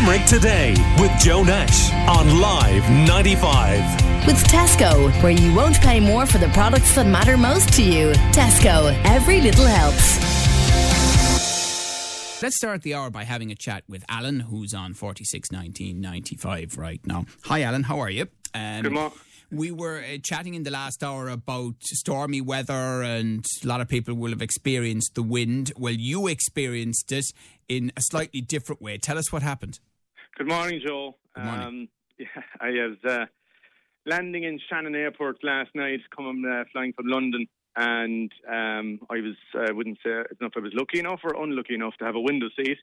Limerick Today with Joe Nash on Live 95. With Tesco, where you won't pay more for the products that matter most to you. Tesco, every little helps. Let's start the hour by having a chat with Alan, who's on 461995 right now. Hi, Alan. How are you? Um, Good morning. We were uh, chatting in the last hour about stormy weather, and a lot of people will have experienced the wind. Well, you experienced it in a slightly different way. Tell us what happened. Good morning, Joe. Good morning. Um, yeah, I was uh, landing in Shannon Airport last night, coming uh, flying from London, and um, I was I wouldn't say I don't know if I was lucky enough or unlucky enough to have a window seat,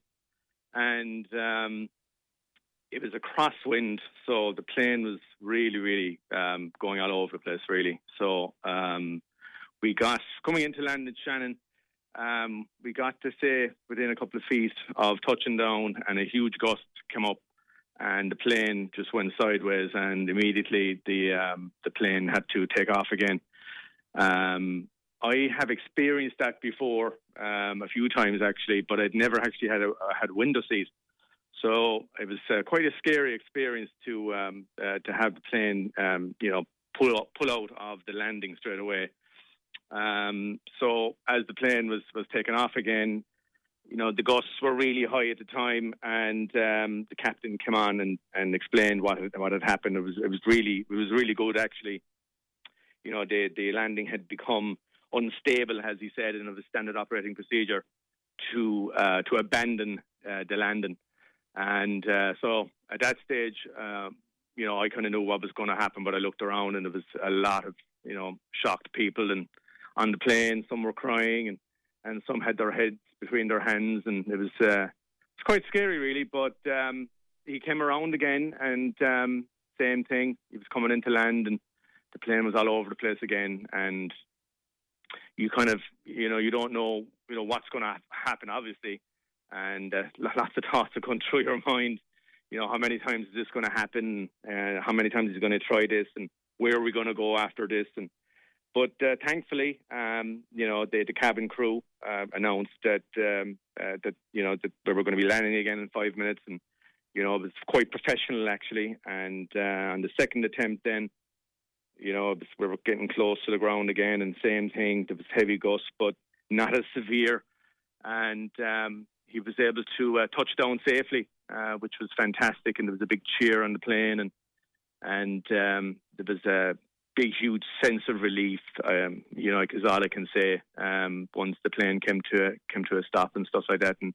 and um, it was a crosswind, so the plane was really, really um, going all over the place, really. So um, we got coming into land in Shannon. Um, we got to say within a couple of feet of touching down, and a huge gust came up, and the plane just went sideways, and immediately the um, the plane had to take off again. Um, I have experienced that before um, a few times actually, but I'd never actually had a had window seat. So it was uh, quite a scary experience to um, uh, to have the plane, um, you know, pull pull out of the landing straight away. Um, so as the plane was was taken off again, you know, the gusts were really high at the time, and um, the captain came on and, and explained what had, what had happened. It was it was really it was really good actually. You know, the the landing had become unstable, as he said, in the standard operating procedure to uh, to abandon uh, the landing. And uh, so at that stage, uh, you know, I kind of knew what was going to happen, but I looked around and there was a lot of, you know, shocked people and on the plane. Some were crying and, and some had their heads between their hands, and it was uh, it's quite scary, really. But um, he came around again, and um, same thing. He was coming into land, and the plane was all over the place again, and you kind of, you know, you don't know, you know, what's going to happen, obviously and uh, lots of thoughts are going through your mind. You know, how many times is this going to happen? Uh, how many times is he going to try this? And where are we going to go after this? And but uh, thankfully, um, you know, the, the cabin crew uh, announced that um, uh, that you know that we were going to be landing again in five minutes, and you know it was quite professional actually. And uh, on the second attempt, then you know we were getting close to the ground again, and same thing. There was heavy gusts, but not as severe. And um, he was able to uh, touch down safely, uh, which was fantastic. And there was a big cheer on the plane, and and um, there was a big, huge sense of relief. Um, you know, is all I can say. Um, once the plane came to came to a stop and stuff like that, and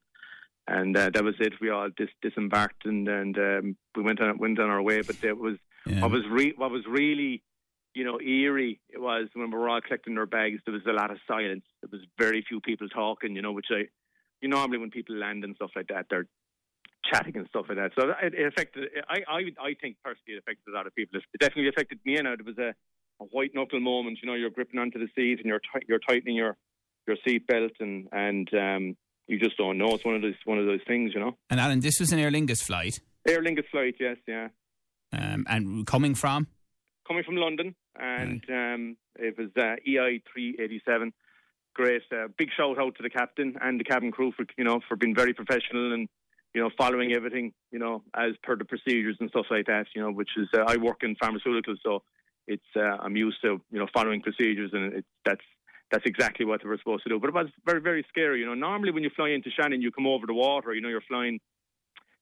and uh, that was it. We all dis- disembarked and and um, we went on went on our way. But there was yeah. what was re- what was really you know eerie. It was when we were all collecting our bags. There was a lot of silence. There was very few people talking. You know, which I you normally when people land and stuff like that, they're chatting and stuff like that. So it, it affected. I, I I think personally, it affected a lot of people. It definitely affected me. And it was a, a white knuckle moment. You know, you're gripping onto the seat and you're t- you're tightening your your seat belt and and um, you just don't know. It's one of those one of those things, you know. And Alan, this was an Aer Lingus flight. Aer Lingus flight, yes, yeah. Um, and coming from? Coming from London, and right. um, it was uh, EI three eighty seven great. Uh, big shout out to the captain and the cabin crew for you know for being very professional and you know following everything you know as per the procedures and stuff like that. You know, which is uh, I work in pharmaceuticals, so it's uh, I'm used to you know following procedures and that's that's exactly what they were supposed to do. But it was very very scary. You know, normally when you fly into Shannon, you come over the water. You know, you're flying.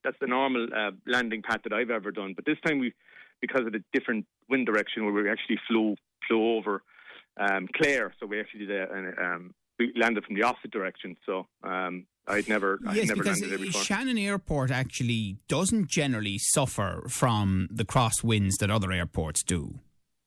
That's the normal uh, landing path that I've ever done. But this time we, because of the different wind direction, where we actually flew flew over um, Clare. So we actually did a, um, we landed from the opposite direction. So um, I'd never, yes, I'd never landed there before. Shannon Airport actually doesn't generally suffer from the crosswinds that other airports do.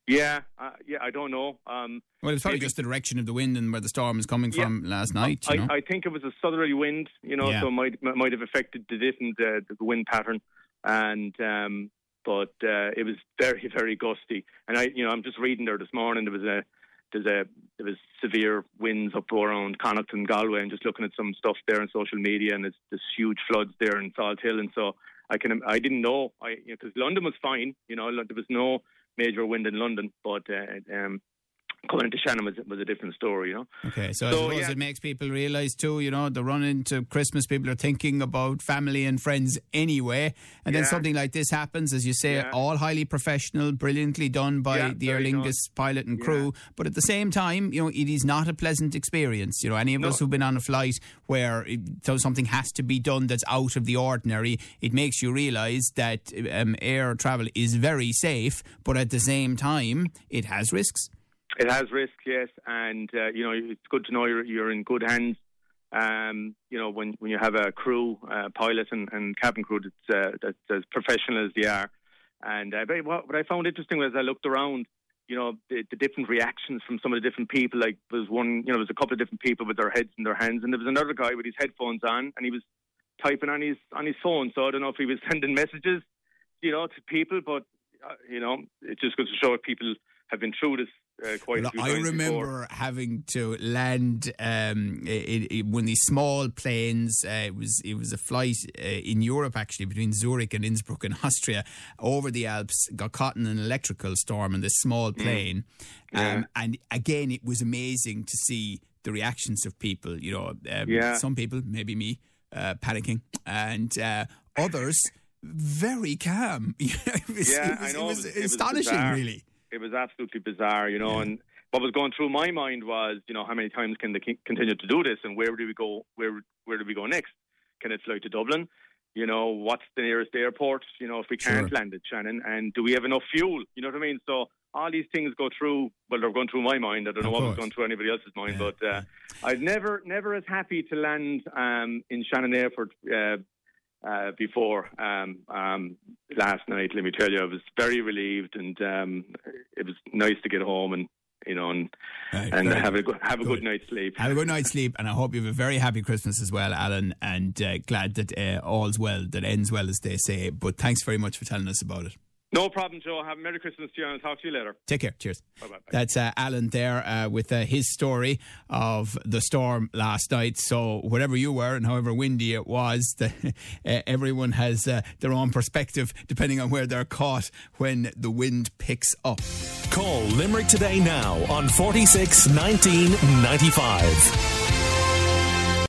Yeah, uh, yeah, I don't know. Um, well, it's probably just the direction of the wind and where the storm is coming yeah, from last night. I, you know? I, think it was a southerly wind, you know, yeah. so it might might have affected the different uh, the wind pattern, and um, but uh, it was very very gusty. And I, you know, I'm just reading there this morning. There was a there's a there was severe winds up around Connacht and Galway, and just looking at some stuff there on social media, and there's, there's huge floods there in Salthill, and so I can I didn't know I because you know, London was fine, you know there was no major wind in London, but uh, um, coming into Shannon was, was a different story, you know. Okay, so, I suppose yeah. it makes people realise too, you know, the run into Christmas, people are thinking about family and friends anyway. And then something like this happens, as you say, Yeah. all highly professional, brilliantly done by Yeah, the Aer Lingus pilot and crew. But at the same time, you know, it is not a pleasant experience. You know, any of No. us who've been on a flight where it, so something has to be done that's out of the ordinary, it makes you realise that um, air travel is very safe, but at the same time, it has risks. It has risk, yes, and uh, you know it's good to know you're, you're in good hands. Um, you know when when you have a crew, uh, pilot and, and cabin crew that's, uh, that's as professional as they are. And uh, what, what I found interesting was I looked around, you know, the, the different reactions from some of the different people. Like there was one, you know, there was a couple of different people with their heads in their hands, and there was another guy with his headphones on, and he was typing on his on his phone. So I don't know if he was sending messages, you know, to people, but uh, you know, it just goes to show people have been through this uh, quite Well, I remember before. having to land um, one of these small planes. Uh, it was it was a flight uh, in Europe actually between Zurich and Innsbruck in Austria over the Alps. Got caught in an electrical storm in this small plane, um, Mm. Yeah. and again it was amazing to see the reactions of people. You know, um, Yeah. some people, maybe me, uh, panicking, and uh, others very calm. it was, Yeah, it was, I know, It was it was- it was astonishing, bizarre. really. It was absolutely bizarre, you know. And what was going through my mind was, you know, how many times can they continue to do this, and where do we go? Where where do we go next? Can it fly to Dublin? You know, what's the nearest airport? You know, if we can't Sure. land at Shannon, and do we have enough fuel? You know what I mean? So all these things go through. Well, they're going through my mind. I don't know Of what was going through anybody else's mind, Yeah, but uh, I've never, never as happy to land um, in Shannon Airport uh, uh, before um, um, last night. Let me tell you, I was very relieved, and um, it was nice to get home and you know and Right, and have a good, have a Good. good night's sleep. Have a good night's sleep, and I hope you have a very happy Christmas as well, Alan. And uh, glad that uh, all's well, that ends well, as they say. But thanks very much for telling us about it. No problem, Joe. Have a Merry Christmas to you, and I'll talk to you later. Take care. Cheers. Bye-bye. That's uh, Alan there uh, with uh, his story of the storm last night. So, wherever you were and however windy it was, the, uh, everyone has uh, their own perspective depending on where they're caught when the wind picks up. Call Limerick today now on 46 19 95.